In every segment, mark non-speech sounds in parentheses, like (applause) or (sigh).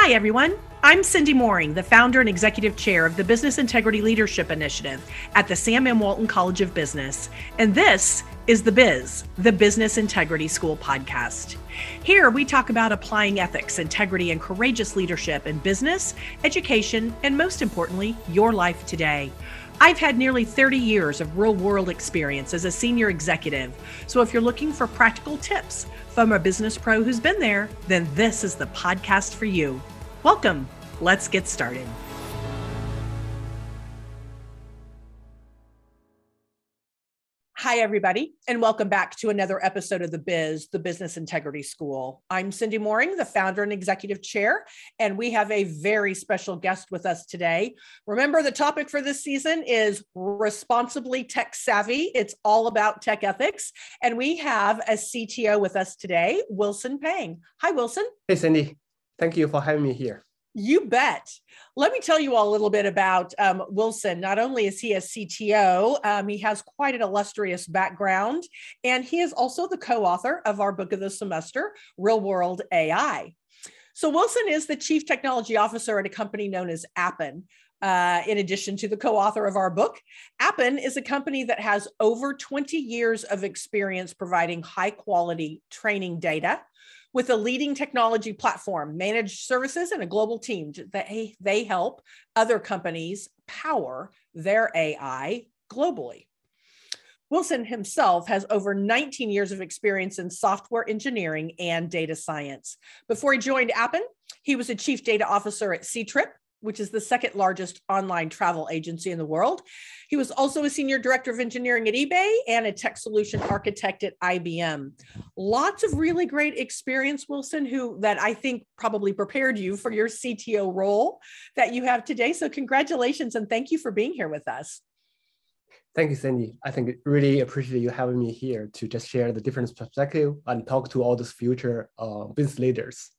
Hi, everyone. I'm Cindy Moehring, the founder and executive chair of the Business Integrity Leadership Initiative at the Sam M. Walton College of Business. And this is The Biz, the Business Integrity School podcast. Here, we talk about applying ethics, integrity, and courageous leadership in business, education, and most importantly, your life today. I've had nearly 30 years of real world experience as a senior executive. So if you're looking for practical tips from a business pro who's been there, then this is the podcast for you. Welcome. Let's get started. Hi, everybody, and welcome back to another episode of The Biz, the Business Integrity School. I'm Cindy Moehring, the founder and executive chair, and we have a very special guest with us today. Remember, the topic for this season is responsibly tech savvy. It's all about tech ethics. And we have a CTO with us today, Wilson Pang. Hi, Wilson. Hey, Cindy. Thank you for having me here. You bet. Let me tell you all a little bit about um, Wilson. Not only is he a CTO, um, he has quite an illustrious background, and he is also the co author of our book of the semester, Real World AI. So, Wilson is the chief technology officer at a company known as Appen. Uh, in addition to the co author of our book, Appen is a company that has over 20 years of experience providing high quality training data with a leading technology platform, managed services, and a global team that they help other companies power their AI globally. Wilson himself has over 19 years of experience in software engineering and data science. Before he joined Appen, he was a chief data officer at Ctrip, which is the second largest online travel agency in the world. He was also a senior director of engineering at eBay and a tech solution architect at IBM. Lots of really great experience, Wilson, who that I think probably prepared you for your CTO role that you have today. So congratulations and thank you for being here with us. Thank you, Cindy. I think really appreciate you having me here to just share the different perspective and talk to all those future uh, business leaders.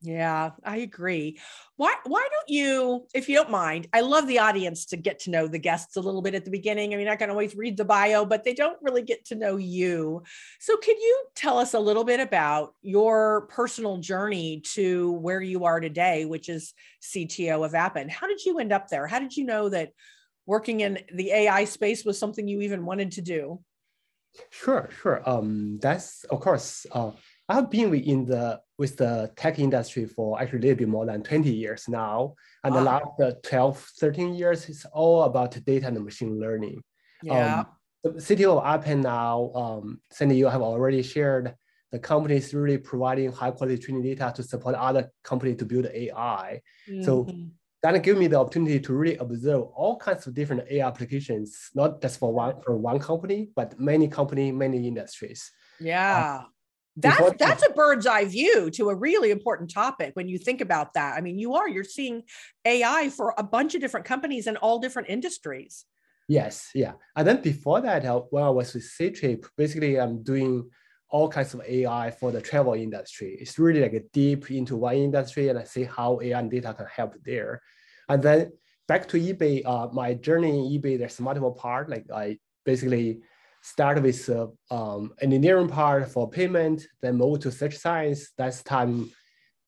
Yeah, I agree. Why why don't you, if you don't mind, I love the audience to get to know the guests a little bit at the beginning. I mean, I can always read the bio, but they don't really get to know you. So can you tell us a little bit about your personal journey to where you are today, which is CTO of Appen? How did you end up there? How did you know that working in the AI space was something you even wanted to do? Sure, sure. Um, that's of course. Uh, I've been in the with the tech industry for actually a little bit more than 20 years now. And wow. the last uh, 12, 13 years is all about data and machine learning. Yeah. Um, the CTO of Appen now, um, Cindy, you have already shared the company is really providing high quality training data to support other companies to build AI. Mm-hmm. So that gives me the opportunity to really observe all kinds of different AI applications, not just for one for one company, but many company, many industries. Yeah. That's that's a bird's eye view to a really important topic when you think about that. I mean you are you're seeing ai for a bunch of different companies in all different industries. Yes yeah. And then before that uh, when i was with Ctrip, basically i'm doing all kinds of ai for the travel industry. It's really like a deep into one industry and i see how ai and data can help there. And then back to ebay uh, my journey in ebay there's multiple part like i basically start with uh, um, engineering part for payment, then move to search science. That's time,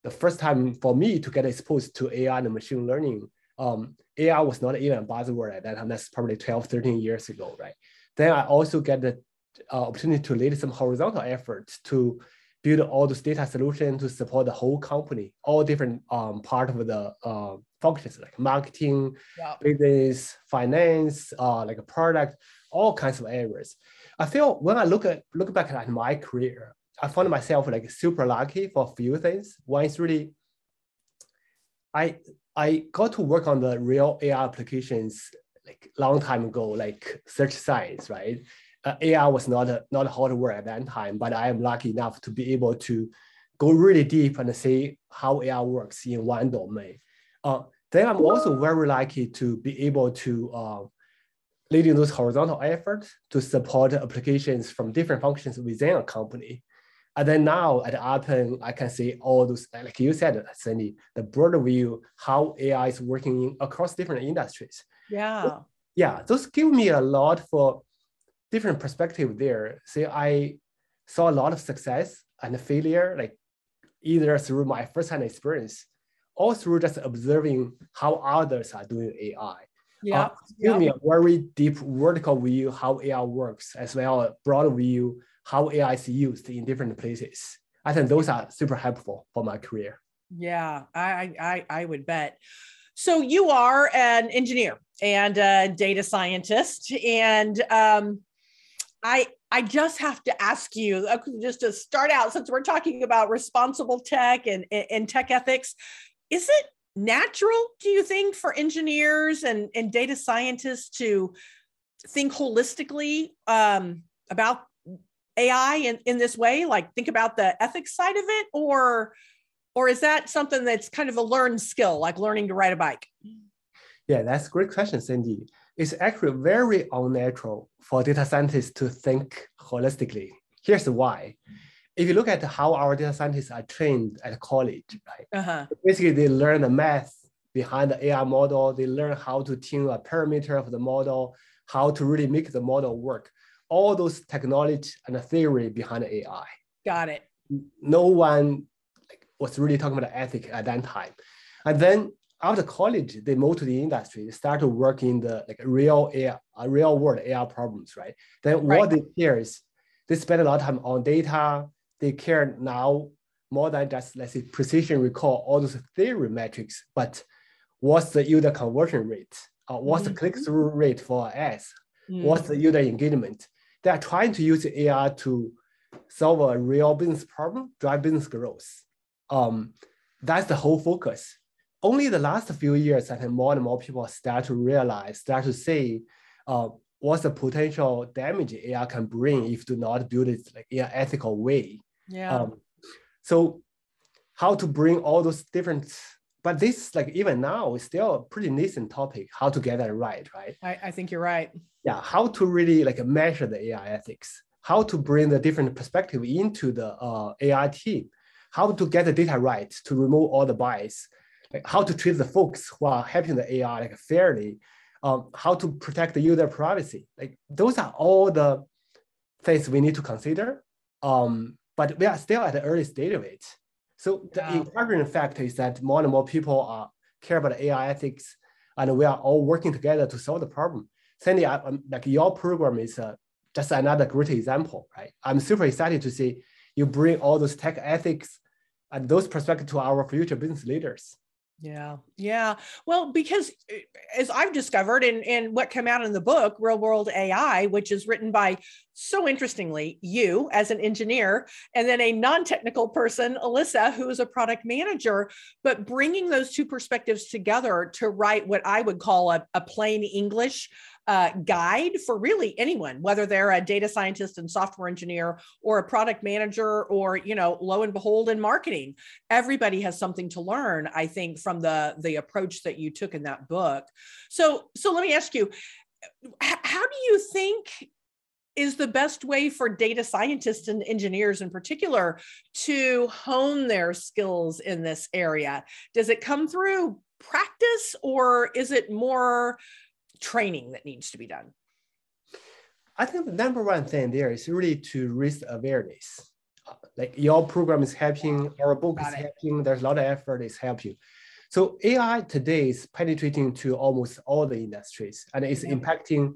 the first time for me to get exposed to AI and machine learning. Um, AI was not even a buzzword at that time. That's probably 12, 13 years ago, right? Then I also get the uh, opportunity to lead some horizontal efforts to build all those data solutions to support the whole company, all different um, part of the uh, functions like marketing, yeah. business, finance, uh, like a product, all kinds of areas. I feel when I look at look back at my career, I found myself like super lucky for a few things. One is really I I got to work on the real AI applications like long time ago, like search science, right? Uh, AI was not a, not hot word at that time, but I am lucky enough to be able to go really deep and see how AI works in one domain. Uh, then I'm also very lucky to be able to uh, leading those horizontal efforts to support applications from different functions within a company. And then now at Appen, I can see all those, like you said, Cindy, the broader view, how AI is working in, across different industries. Yeah. yeah, those give me a lot for different perspective there. See, I saw a lot of success and failure, like either through my firsthand experience or through just observing how others are doing AI. Yeah. Uh, give me a very deep vertical view how AI works, as well as broad view how AI is used in different places. I think those are super helpful for my career. Yeah, I I I would bet. So you are an engineer and a data scientist, and um, I I just have to ask you uh, just to start out since we're talking about responsible tech and, and tech ethics. Is it natural, do you think, for engineers and, and data scientists to think holistically um, about AI in, in this way? Like think about the ethics side of it, or or is that something that's kind of a learned skill, like learning to ride a bike? Yeah, that's a great question, Cindy. It's actually very unnatural for data scientists to think holistically. Here's why. If you look at how our data scientists are trained at college, right? Uh-huh. Basically, they learn the math behind the AI model. They learn how to tune a parameter of the model, how to really make the model work. All those technology and the theory behind the AI. Got it. No one was really talking about ethics at that time. And then after college, they moved to the industry, they start to work in the like real AI, uh, real world AI problems, right? Then right. what they care is they spend a lot of time on data. They care now more than just let's say precision recall all those theory metrics, but what's the user conversion rate? Uh, what's mm-hmm. the click-through rate for ads? Mm-hmm. What's the user engagement? They are trying to use AI to solve a real business problem, drive business growth. Um, that's the whole focus. Only the last few years, I think more and more people start to realize, start to see uh, what's the potential damage AI can bring if do not build it like in an ethical way. Yeah. Um, so how to bring all those different, but this like even now is still a pretty nascent topic, how to get that right, right? I, I think you're right. Yeah, how to really like measure the AI ethics, how to bring the different perspective into the uh, AI team how to get the data right to remove all the bias, like how to treat the folks who are helping the AI like fairly, um, how to protect the user privacy. Like those are all the things we need to consider. Um, but we are still at the early stage of it. So the yeah. encouraging fact is that more and more people are care about AI ethics, and we are all working together to solve the problem. Sandy, I, like your program is uh, just another great example, right? I'm super excited to see you bring all those tech ethics and those perspectives to our future business leaders. Yeah, yeah. Well, because eh, as I've discovered, and, and what came out in the book, Real World AI, which is written by so interestingly, you as an engineer, and then a non technical person, Alyssa, who is a product manager, but bringing those two perspectives together to write what I would call a, a plain English uh, guide for really anyone, whether they're a data scientist and software engineer or a product manager or, you know, lo and behold in marketing. Everybody has something to learn, I think, from the, the approach that you took in that book. So, so let me ask you, how do you think is the best way for data scientists and engineers in particular to hone their skills in this area? Does it come through practice or is it more training that needs to be done? I think the number one thing there is really to raise awareness. Like your program is helping, our book Got is it. helping, there's a lot of effort is helping. So AI today is penetrating to almost all the industries and it's yeah. impacting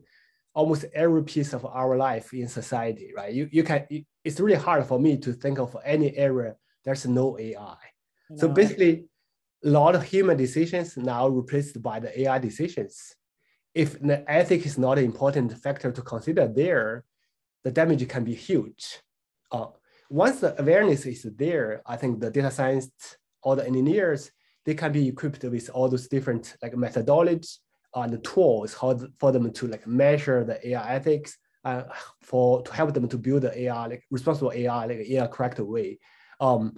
almost every piece of our life in society, right? You, you can, it's really hard for me to think of any area there's no AI. No. So basically, a lot of human decisions now replaced by the AI decisions if the ethic is not an important factor to consider there, the damage can be huge. Uh, once the awareness is there, I think the data scientists or the engineers, they can be equipped with all those different like methodologies and tools how for them to like measure the AI ethics uh, for to help them to build the AI like responsible AI like in a correct way. Um,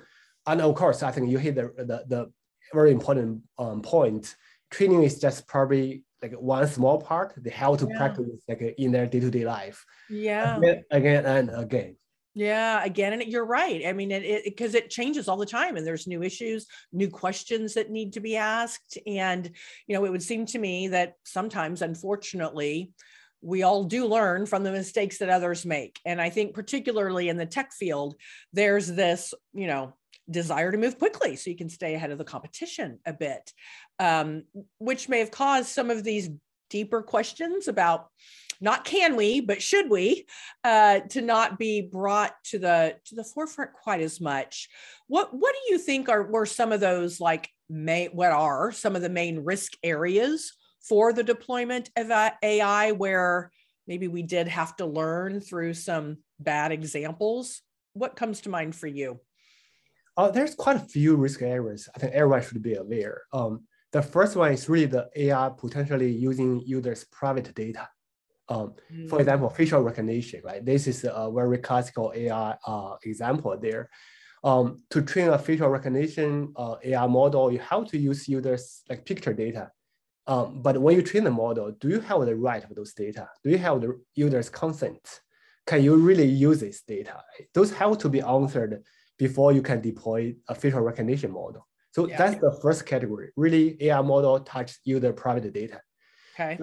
and of course, I think you hit the the, the very important um, point. Training is just probably like one small part they have to yeah. practice like in their day-to-day life. Yeah. Again, again and again. Yeah again and you're right. I mean it because it, it, changes all the time and there's new issues new questions that need to be asked and you know it would seem to me that sometimes unfortunately we all do learn from the mistakes that others make and i think particularly in the tech field there's this you know desire to move quickly so you can stay ahead of the competition a bit, um, which may have caused some of these deeper questions about not can we but should we uh, to not be brought to the to the forefront quite as much. What what do you think are were some of those like may what are some of the main risk areas for the deployment of ai where maybe we did have to learn through some bad examples? What comes to mind for you? Uh, there's quite a few risk areas. I think everyone should be aware. Um, the first one is really the ai potentially using users private data um, mm. For example, facial recognition, right? This is a very classical AI uh, example there. Um, to train a facial recognition uh, AI model, you have to use users like picture data. Um, but when you train the model, do you have the right of those data? Do you have the user's consent? Can you really use this data? Those have to be answered before you can deploy a facial recognition model. So yeah. that's the first category. Really, AI model touch user private data. Okay.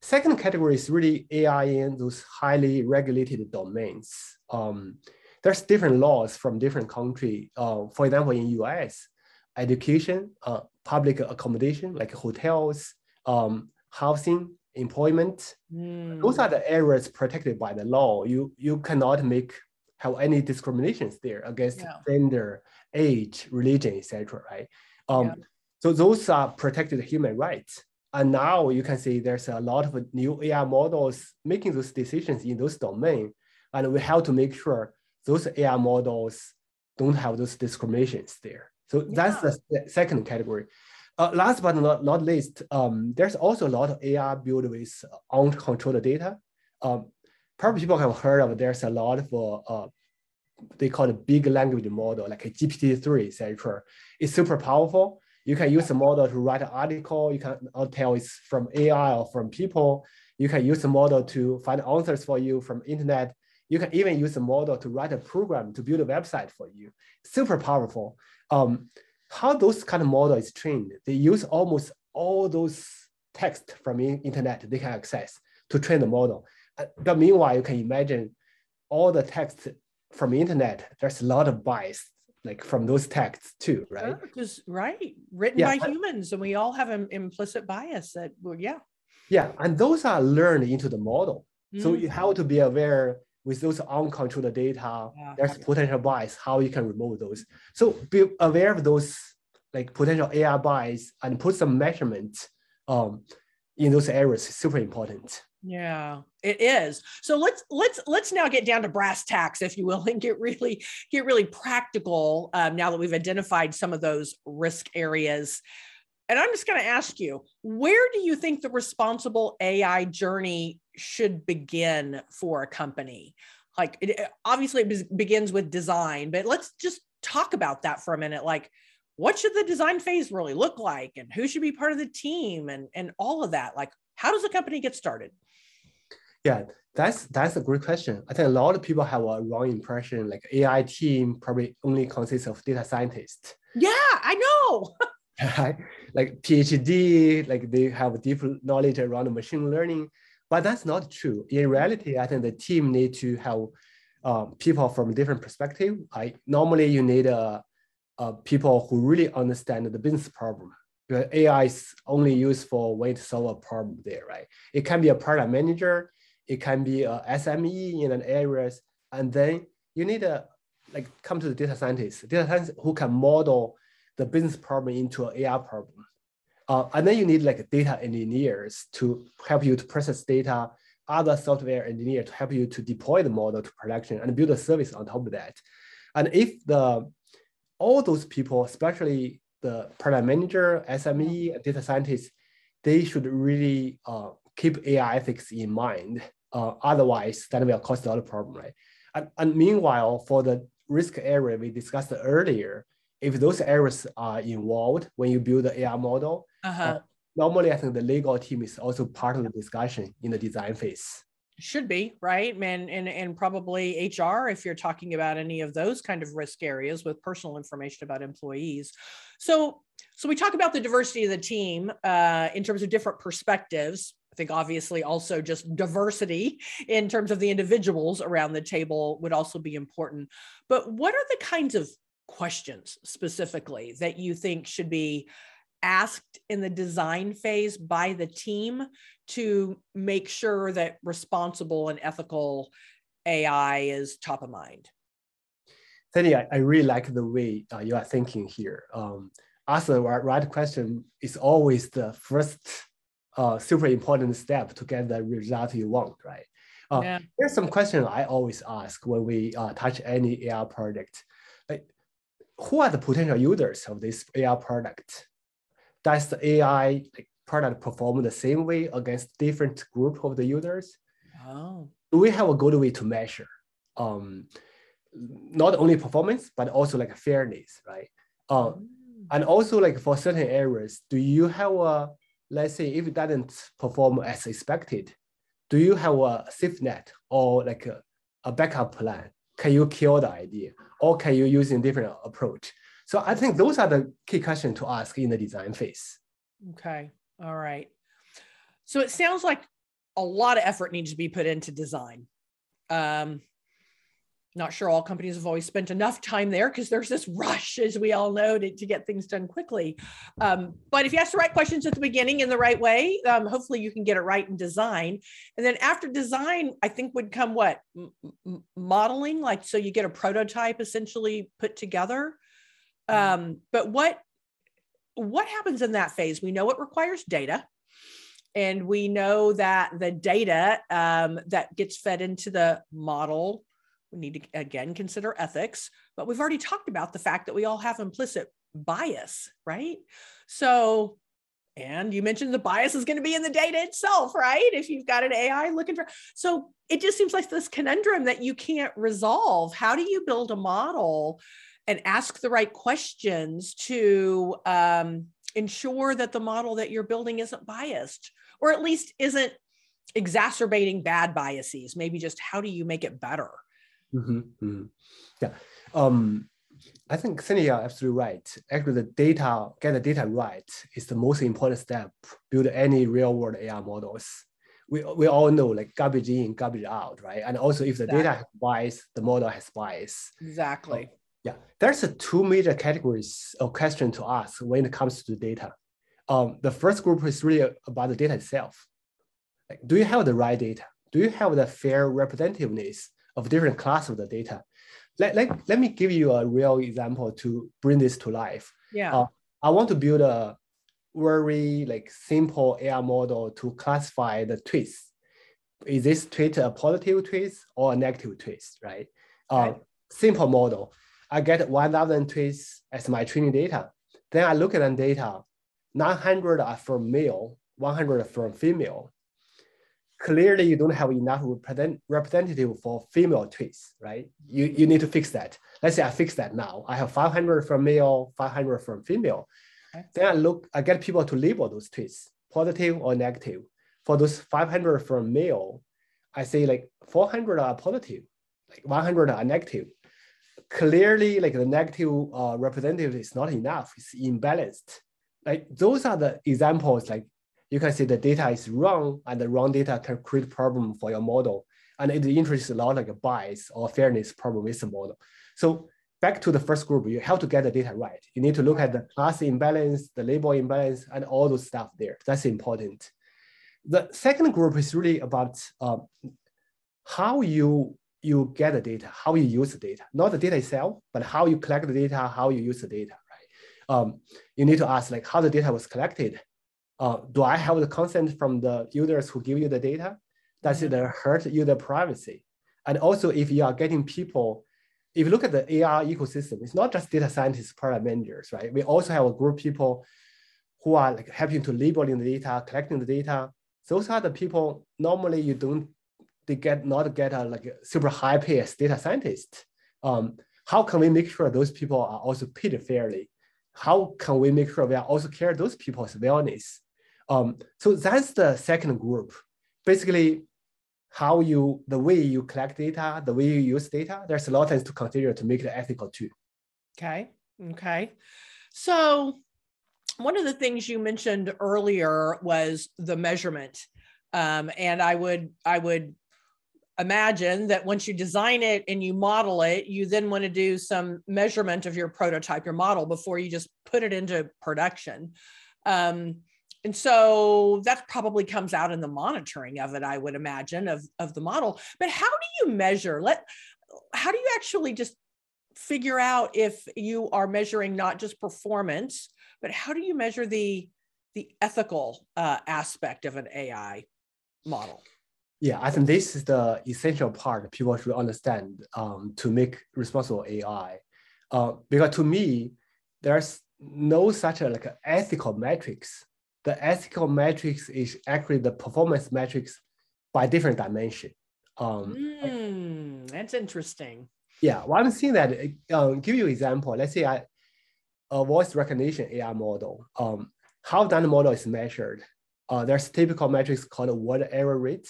Second category is really AI in those highly regulated domains. Um, there's different laws from different country. Uh, for example, in US, education, uh, public accommodation like hotels, um, housing, employment. Mm. Those are the areas protected by the law. You you cannot make have any discriminations there against yeah. gender, age, religion, etc. Right? Um, yeah. So those are protected human rights. And now you can see there's a lot of new AI models making those decisions in those domains. And we have to make sure those AI models don't have those discriminations there. So yeah. that's the second category. Uh, last but not, not least, um, there's also a lot of AI built with uncontrolled data. Um, probably people have heard of there's a lot of uh, they call it big language model like a GPT-3, etc. It's super powerful, you can use the model to write an article. You can tell it's from AI or from people. You can use the model to find answers for you from internet. You can even use the model to write a program to build a website for you. Super powerful. Um, how those kind of model is trained? They use almost all those text from internet they can access to train the model. Uh, but meanwhile, you can imagine all the text from internet. There's a lot of bias like from those texts too, right? Because right, written yeah, by humans, and we all have an implicit bias that, well, yeah. Yeah, and those are learned into the model. Mm-hmm. So you mm. have to be aware with those uncontrolled data, yeah. there's potential bias, how you can remove those. So be aware of those like potential AI bias and put some measurement um, in those areas is super important. Yeah, it is. So let's let's let's now get down to brass tacks, if you will, (laughs) and get really get really practical. Um, now that we've identified some of those risk areas, and I'm just going to ask you, where do you think the responsible AI journey should begin for a company? Like, it, obviously, it begins with design, but let's just talk about that for a minute. Like, what should the design phase really look like, and who should be part of the team, and and all of that? Like, how does a company get started? Yeah, that's that's a great question. I think a lot of people have a wrong impression. Like AI team probably only consists of data scientists. Yeah, I know. (laughs) Like PhD, like they have deep knowledge around machine learning, but that's not true. In reality, I think the team need to have uh, people from different perspective. I normally you need a, a people who really understand the business problem. Because AI is only used for when to solve a problem there, right? It can be a product manager, it can be a SME in an areas, and then you need to like come to the data scientist, data scientist who can model the business problem into an AI problem. Uh, and then you need like data engineers to help you to process data, other software engineer to help you to deploy the model to production and build a service on top of that. And if the all those people, especially the product manager, SME, data scientists, they should really uh, keep AI ethics in mind uh, otherwise, that will cause a lot of problem, right? And, and meanwhile, for the risk area we discussed earlier, if those areas are involved when you build the AI model, uh-huh. uh, normally I think the legal team is also part of the discussion in the design phase. Should be right, man, and and probably HR if you're talking about any of those kind of risk areas with personal information about employees. So so we talk about the diversity of the team uh, in terms of different perspectives I think obviously also just diversity in terms of the individuals around the table would also be important. But what are the kinds of questions specifically that you think should be asked in the design phase by the team to make sure that responsible and ethical AI is top of mind? Sandy, I, I really like the way uh, you are thinking here. Um, ask the right, right question is always the first uh, super important step to get the result you want, right? Uh, yeah. There's some question I always ask when we uh, touch any AI product. Like, who are the potential users of this AI product? Does the AI like, product perform the same way against different group of the users? Oh. Do we have a good way to measure? Um, not only performance, but also like fairness, right? Uh, mm. And also like for certain areas, do you have a, let's say if it doesn't perform as expected, do you have a safe net or like a, a backup plan? Can you kill the idea or can you use a different approach? So I think those are the key questions to ask in the design phase. Okay. All right. So it sounds like a lot of effort needs to be put into design. Um, not sure all companies have always spent enough time there because there's this rush, as we all know, to, to get things done quickly. Um, but if you ask the right questions at the beginning in the right way, um, hopefully you can get it right in design. And then after design, I think would come what M- modeling, like so you get a prototype essentially put together. Mm-hmm. Um, but what what happens in that phase? We know it requires data and we know that the data um, that gets fed into the model we need to again consider ethics, but we've already talked about the fact that we all have implicit bias, right? So, and you mentioned the bias is going to be in the data itself, right? If you've got an AI looking for, so it just seems like this conundrum that you can't resolve. How do you build a model and ask the right questions to um, ensure that the model that you're building isn't biased, or at least isn't exacerbating bad biases? Maybe just how do you make it better? Mm-hmm, mm-hmm. Yeah. Um, I think Cindy, you're absolutely right. Actually, the data, get the data right is the most important step, build any real world AI models. We, we all know like garbage in, garbage out, right? And also if the exactly. data has bias, the model has bias. Exactly. Uh, yeah, there's a two major categories of question to ask when it comes to the data. Um, the first group is really about the data itself. Like, do you have the right data? Do you have the fair representativeness of different class of the data. Let, let, let me give you a real example to bring this to life. Yeah. Uh, I want to build a very like simple AI model to classify the tweets. Is this tweet a positive tweet or a negative tweet, right? Uh, Simple model. I get 1,000 tweets as my training data. Then I look at the data. 900 are from male, 100 are from female clearly you don't have enough represent, representative for female tweets, right? You, you need to fix that. Let's say I fix that now. I have 500 from male, 500 from female. Okay. Then I look, I get people to label those tweets, positive or negative. For those 500 from male, I say like 400 are positive, like 100 are negative. Clearly, like the negative uh, representative is not enough, it's imbalanced. Like those are the examples like you can see the data is wrong and the wrong data can create problem for your model. And it introduces a lot like a bias or fairness problem with the model. So back to the first group, you have to get the data right. You need to look at the class imbalance, the label imbalance, and all those stuff there. That's important. The second group is really about um, how you you get the data, how you use the data, not the data itself, but how you collect the data, how you use the data, right? Um, you need to ask like how the data was collected, uh, do I have the consent from the users who give you the data? Does it mm-hmm. hurt user privacy? And also, if you are getting people, if you look at the AI ecosystem, it's not just data scientists, product managers, right? We also have a group of people who are like helping to labeling the data, collecting the data. Those are the people normally you don't they get not get a like a super high pay as data scientist. Um, how can we make sure those people are also paid fairly? How can we make sure we are also care those people's wellness? Um, so that's the second group. Basically, how you, the way you collect data, the way you use data, there's a lot of things to consider to make it ethical too. Okay. Okay. So one of the things you mentioned earlier was the measurement. Um, and I would, I would imagine that once you design it and you model it, you then want to do some measurement of your prototype, your model, before you just put it into production. Um, and so that probably comes out in the monitoring of it, I would imagine, of, of the model. But how do you measure? Let how do you actually just figure out if you are measuring not just performance, but how do you measure the the ethical uh, aspect of an AI model? Yeah, I think this is the essential part people should understand um, to make responsible AI. Uh, because to me, there's no such a like ethical metrics. The ethical metrics is actually the performance metrics by different dimension. Um, mm, that's interesting. Yeah, I'm seeing that. Um, give you an example. Let's say I a voice recognition AI model. Um, how that model is measured? Uh, there's typical metrics called word error rate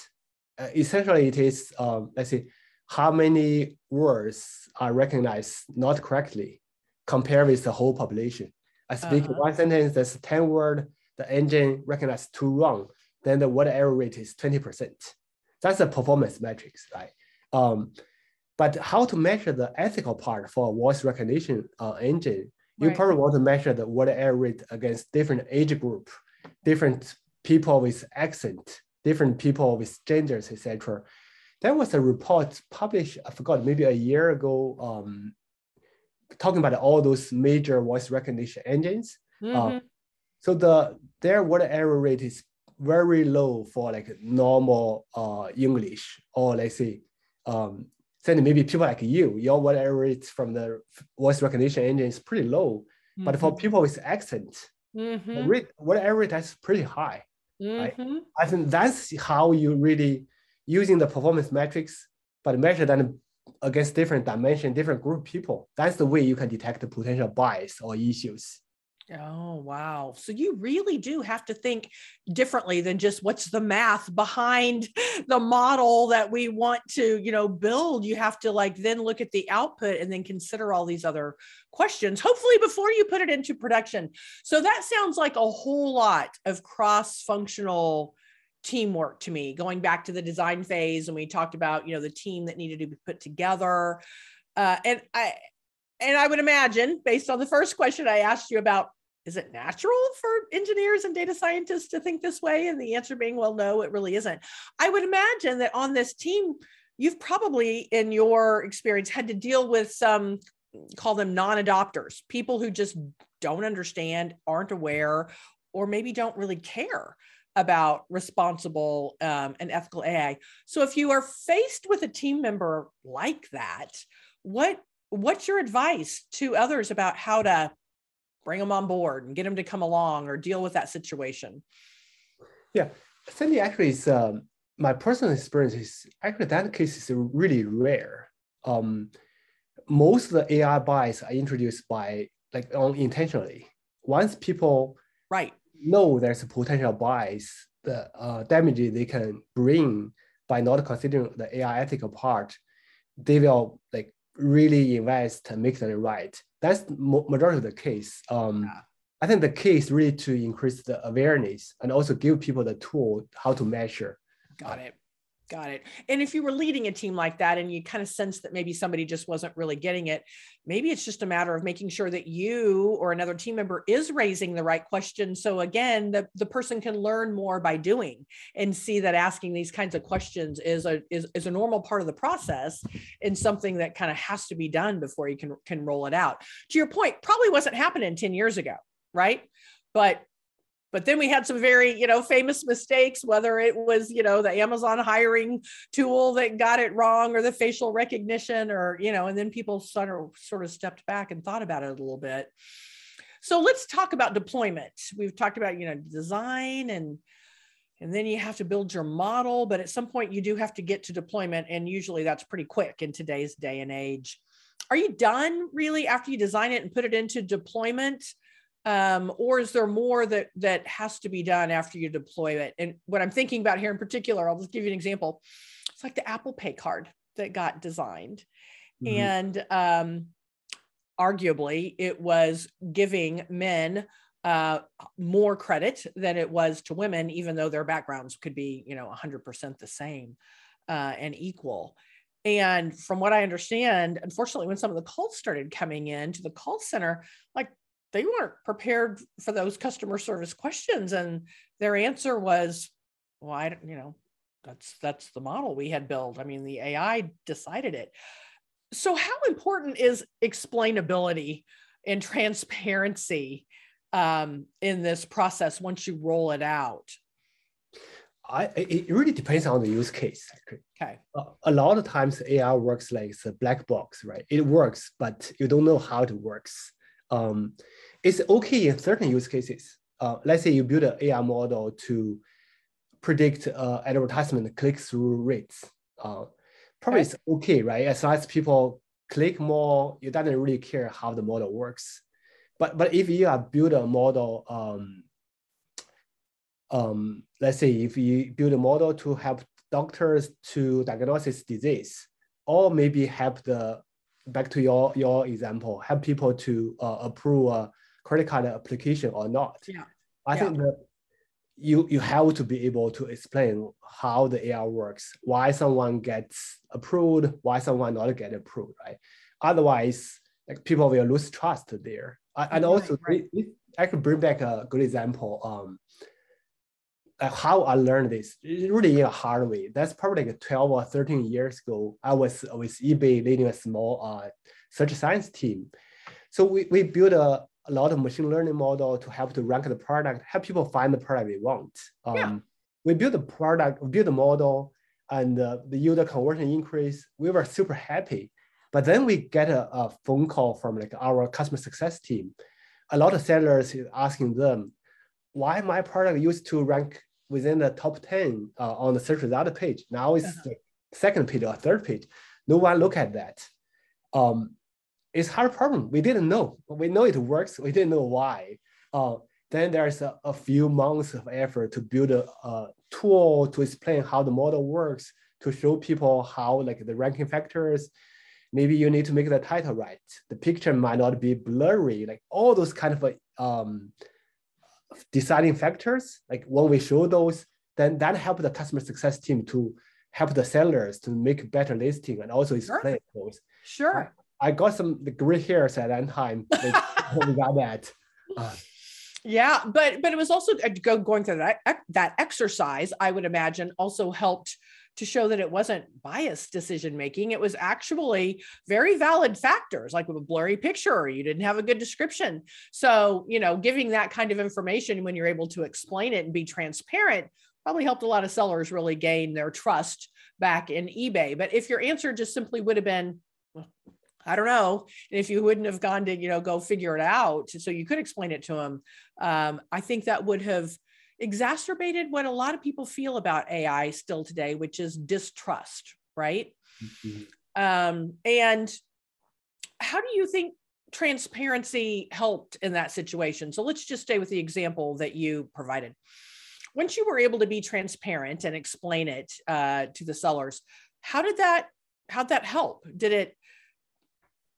uh, essentially it is, um, let's see, how many words are recognized not correctly compared with the whole population. I speak uh-huh. one sentence that's 10 word, the engine recognizes two wrong, then the word error rate is 20%. That's the performance metrics, right? Um, but how to measure the ethical part for a voice recognition uh, engine? You right. probably want to measure the word error rate against different age group, different people with accent, different people with genders, etc. There was a report published, I forgot, maybe a year ago, um, talking about all those major voice recognition engines. Uh, mm-hmm. Uh, so the their word error rate is very low for like normal uh, English, or let's say, um, saying maybe people like you, your word error rate from the voice recognition engine is pretty low. Mm-hmm. But for mm-hmm. people with accent, mm-hmm. rate, word error rate is pretty high. Mm-hmm. Right? I think that's how you really using the performance metrics, but measure them against different dimension, different group people. That's the way you can detect the potential bias or issues. Oh, wow. So you really do have to think differently than just what's the math behind (laughs) the model that we want to, you know, build. You have to like then look at the output and then consider all these other questions, hopefully before you put it into production. So that sounds like a whole lot of cross functional teamwork to me going back to the design phase and we talked about you know the team that needed to be put together uh, and i and i would imagine based on the first question i asked you about is it natural for engineers and data scientists to think this way? And the answer being, well, no, it really isn't. I would imagine that on this team, you've probably, in your experience, had to deal with some, call them non adopters, people who just don't understand, aren't aware, or maybe don't really care about responsible um, and ethical AI. So if you are faced with a team member like that, what what's your advice to others about how to bring them on board and get them to come along or deal with that situation. Yeah cindy actually is um, my personal experience is actually that case is really rare. Um, most of the ai bias are introduced by like unintentionally once people right. know there's a potential bias the uh, damage they can bring by not considering the ai ethical part they will like really invest and make them right that's majority of the case. Um, yeah. I think the key is really to increase the awareness and also give people the tool how to measure. Got it. Got it. And if you were leading a team like that and you kind of sense that maybe somebody just wasn't really getting it, maybe it's just a matter of making sure that you or another team member is raising the right question. So again, the, the person can learn more by doing and see that asking these kinds of questions is a is, is a normal part of the process and something that kind of has to be done before you can can roll it out. To your point, probably wasn't happening 10 years ago, right? But but then we had some very you know famous mistakes whether it was you know the amazon hiring tool that got it wrong or the facial recognition or you know and then people sort of sort of stepped back and thought about it a little bit. So let's talk about deployment. We've talked about you know design and and then you have to build your model but at some point you do have to get to deployment and usually that's pretty quick in today's day and age. Are you done really after you design it and put it into deployment um, or is there more that that has to be done after you deploy it and what i'm thinking about here in particular i'll just give you an example it's like the apple pay card that got designed mm-hmm. and um, arguably it was giving men uh, more credit than it was to women even though their backgrounds could be you know 100% the same uh, and equal. And from what I understand, unfortunately, when some of the calls started coming in to the call center, like they weren't prepared for those customer service questions, and their answer was, "Well, I, don't you know, that's that's the model we had built. I mean, the AI decided it." So, how important is explainability and transparency um, in this process once you roll it out? I, it really depends on the use case. Okay. A, a lot of times AI works like a black box, right? It works, but you don't know how it works. Um, it's okay in certain use cases. Uh, let's say you build an AI model to predict uh, advertisement click-through rates. Uh, probably it's okay, right? As long as people click more, you doesn't really care how the model works. But but if you are build a model, um, um, let's say if you build a model to help doctors to diagnose disease, or maybe help the back to your your example, help people to uh, approve credit card application or not. Yeah. I yeah. think that you you have to be able to explain how the AI works, why someone gets approved, why someone not get approved, right? Otherwise, like people will lose trust there. And also, right. I could bring back a good example. Um, how I learned this really in a hard way. That's probably like 12 or 13 years ago. I was with eBay leading a small uh, search science team. So we, we built a, a lot of machine learning model to help to rank the product, help people find the product they want. Um, yeah. We built the product, we built the model, and uh, the user conversion increase. We were super happy. But then we get a, a phone call from like our customer success team. A lot of sellers is asking them, why my product used to rank within the top 10 uh, on the search result page. Now it's uh-huh. the second page or third page. No one look at that. Um, it's hard problem. We didn't know. We know it works. We didn't know why. Uh, then there's a, a, few months of effort to build a, a, tool to explain how the model works, to show people how like the ranking factors. Maybe you need to make the title right. The picture might not be blurry, like all those kind of um, deciding factors, like when we show those, then that help the customer success team to help the sellers to make better listing and also explain sure. those. Sure. I, got some gray hairs at that time. we (laughs) got that. Uh, yeah, but but it was also uh, go, going through that that exercise. I would imagine also helped to show that it wasn't biased decision making. It was actually very valid factors, like with a blurry picture, or you didn't have a good description. So, you know, giving that kind of information when you're able to explain it and be transparent probably helped a lot of sellers really gain their trust back in eBay. But if your answer just simply would have been, I don't know. And if you wouldn't have gone to, you know, go figure it out, so you could explain it to them, um, I think that would have exacerbated what a lot of people feel about AI still today, which is distrust, right? Mm-hmm. Um, and how do you think transparency helped in that situation? So let's just stay with the example that you provided. Once you were able to be transparent and explain it uh, to the sellers, how did that how'd that help? Did it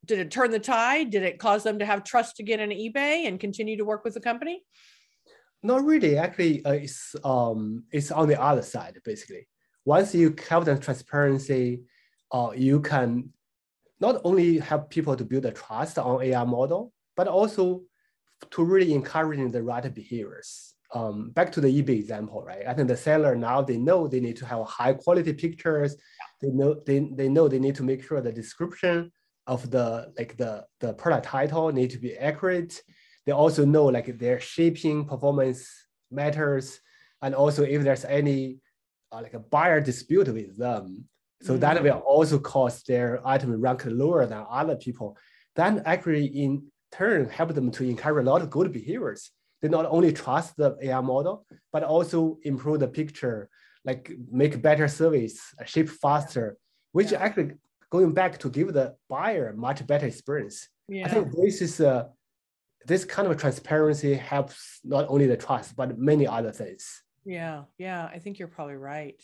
did it turn the tide? Did it cause them to have trust again in eBay and continue to work with the company? Not really. Actually, uh, it's um, it's on the other side basically. Once you have the transparency, uh, you can not only help people to build a trust on AI model, but also to really encouraging the right behaviors. Um, back to the eBay example, right? I think the seller now they know they need to have high quality pictures. They know they, they know they need to make sure the description of the like the the product title need to be accurate they also know like their shipping performance matters, and also if there's any uh, like a buyer dispute with them, so mm-hmm. that will also cause their item rank lower than other people. Then actually in turn help them to encourage a lot of good behaviors. They not only trust the AI model, but also improve the picture, like make better service, ship faster, which yeah. actually going back to give the buyer a much better experience. Yeah. I think this is a this kind of transparency helps not only the trust, but many other things. Yeah, yeah, I think you're probably right.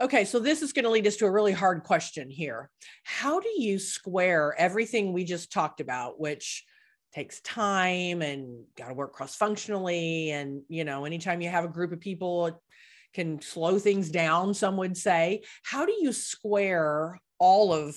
Okay, so this is going to lead us to a really hard question here. How do you square everything we just talked about, which takes time and got to work cross functionally? And, you know, anytime you have a group of people, it can slow things down, some would say. How do you square all of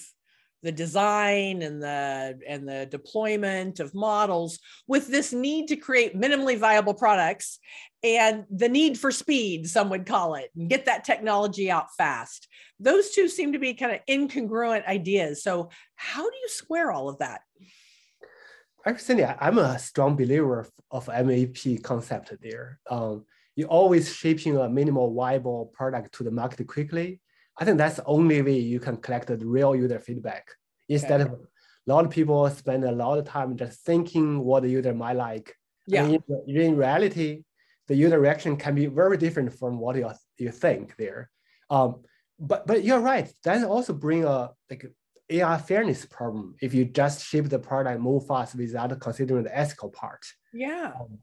the design and the and the deployment of models with this need to create minimally viable products and the need for speed some would call it and get that technology out fast. Those two seem to be kind of incongruent ideas. So how do you square all of that? Actually i'm a strong believer of, mvp concept there. Um, you're always shaping a minimal viable product to the market quickly I think that's the only way you can collect the real user feedback instead okay. of a lot of people spend a lot of time just thinking what the user might like. Yeah. In, in, reality, the user reaction can be very different from what you, you think there. Um, but but you're right. That also bring a like AI fairness problem if you just ship the product move fast without considering the ethical part. Yeah. Um,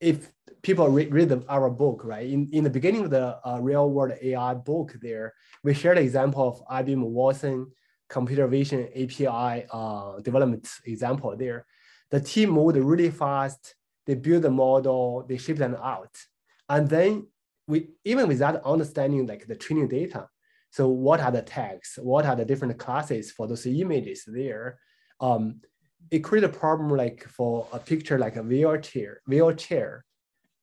if people read, read the, our book, right? In, in the beginning of the uh, real world AI book there, we shared the example of IBM Watson computer vision API uh, development example there. The team moved really fast. They built the model, they shipped them out. And then we, even without understanding like the training data, so what are the tags? What are the different classes for those images there? Um, it create a problem like for a picture like a wheelchair, wheelchair.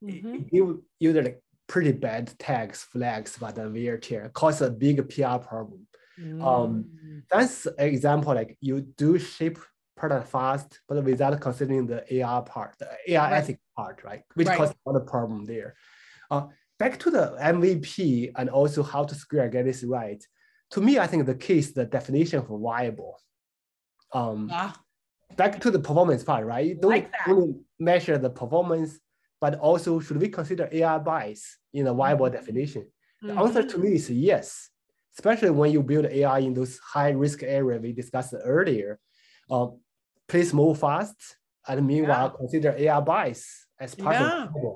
Mm-hmm. It give like pretty bad tags, flags about the wheelchair, cause a big PR problem. Mm. Um, that's an example like you do ship product fast, but without considering the AR part, the AI right. ethic part, right? Which right. causes another problem there. Uh, back to the MVP and also how to square get this right. To me, I think the key is the definition of viable. Um, ah back to the performance part, right? You don't like only measure the performance, but also should we consider AI bias in a viable mm-hmm. definition? The mm-hmm. answer to me is yes, especially when you build AI in those high risk area we discussed earlier. Uh, please move fast, and meanwhile yeah. consider AI bias as part yeah. of the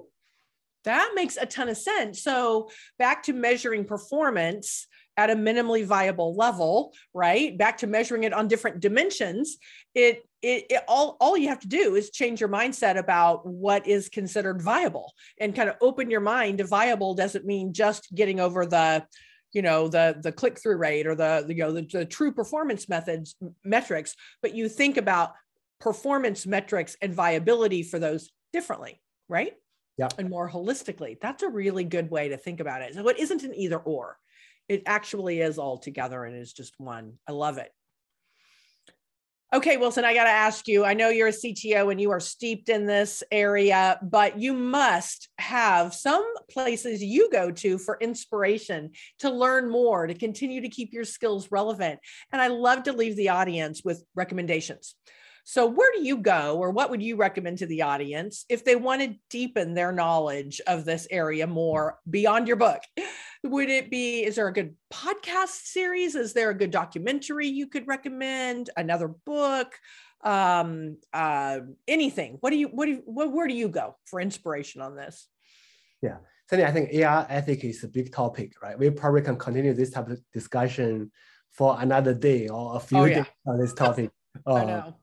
That makes a ton of sense. So back to measuring performance, at a minimally viable level, right? Back to measuring it on different dimensions. It, it, it, all, all you have to do is change your mindset about what is considered viable and kind of open your mind to viable doesn't mean just getting over the, you know, the, the click through rate or the, the you know, the, the true performance methods metrics, but you think about performance metrics and viability for those differently, right? Yeah. And more holistically. That's a really good way to think about it. So it isn't an either or it actually is all together and is just one. I love it. Okay, Wilson, I got to ask you. I know you're a CTO and you are steeped in this area, but you must have some places you go to for inspiration, to learn more, to continue to keep your skills relevant. And I love to leave the audience with recommendations. So, where do you go, or what would you recommend to the audience if they want to deepen their knowledge of this area more beyond your book? Would it be, is there a good podcast series? Is there a good documentary you could recommend? Another book? Um, uh, anything? What do you, what do you, what, where do you go for inspiration on this? Yeah. Sandy, I think AI ethics is a big topic, right? We probably can continue this type of discussion for another day or a few oh, yeah. days on this (laughs) topic. Uh, I know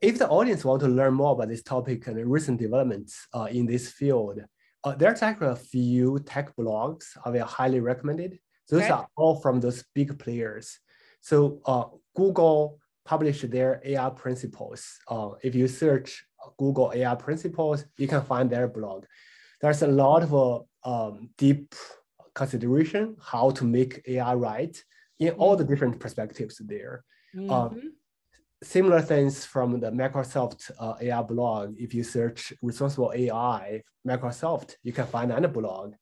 if the audience want to learn more about this topic and recent developments uh, in this field, uh, there's actually a few tech blogs I will highly recommended. Those okay. are all from those big players. So uh, Google published their AI principles. Uh, if you search Google AI principles, you can find their blog. There's a lot of uh, um, deep consideration how to make AI right in all the different perspectives there. Mm -hmm similar things from the Microsoft uh, AI blog. If you search responsible AI, Microsoft, you can find another blog.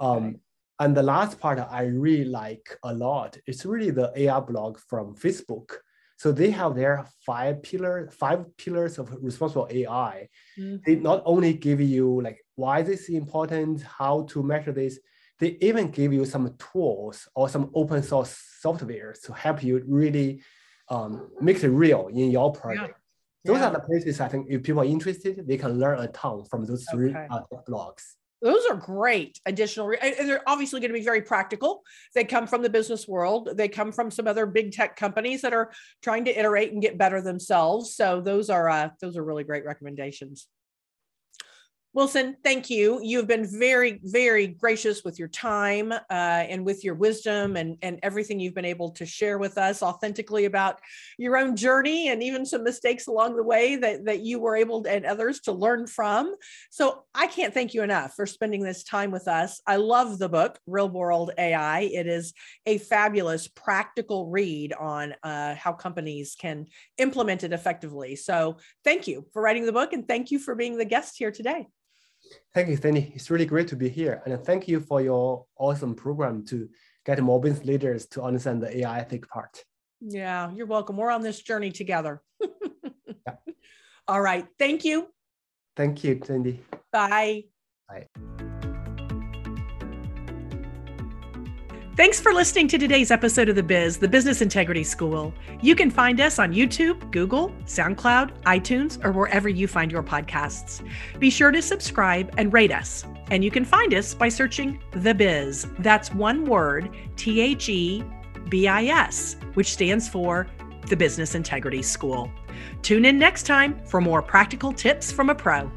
Um, okay. And the last part I really like a lot is really the AI blog from Facebook. So they have their five pillar, five pillars of responsible AI. Mm-hmm. They not only give you like why this is important, how to measure this, they even give you some tools or some open source software to help you really um, makes it real in your project. Yeah. Those yeah. are the places I think if people are interested, they can learn a ton from those three okay. uh, blogs. Those are great additional, and they're obviously going to be very practical. They come from the business world. They come from some other big tech companies that are trying to iterate and get better themselves. So those are uh, those are really great recommendations. Wilson, thank you. You've been very, very gracious with your time uh, and with your wisdom and, and everything you've been able to share with us authentically about your own journey and even some mistakes along the way that, that you were able to, and others to learn from. So I can't thank you enough for spending this time with us. I love the book, Real World AI. It is a fabulous practical read on uh, how companies can implement it effectively. So thank you for writing the book and thank you for being the guest here today. Thank you, Sandy. It's really great to be here. And thank you for your awesome program to get more business leaders to understand the AI ethic part. Yeah, you're welcome. We're on this journey together. yeah. (laughs) All right. Thank you. Thank you, Sandy. Bye. Bye. Thanks for listening to today's episode of The Biz, the Business Integrity School. You can find us on YouTube, Google, SoundCloud, iTunes, or wherever you find your podcasts. Be sure to subscribe and rate us. And you can find us by searching The Biz. That's one word, T H E B I S, which stands for the Business Integrity School. Tune in next time for more practical tips from a pro.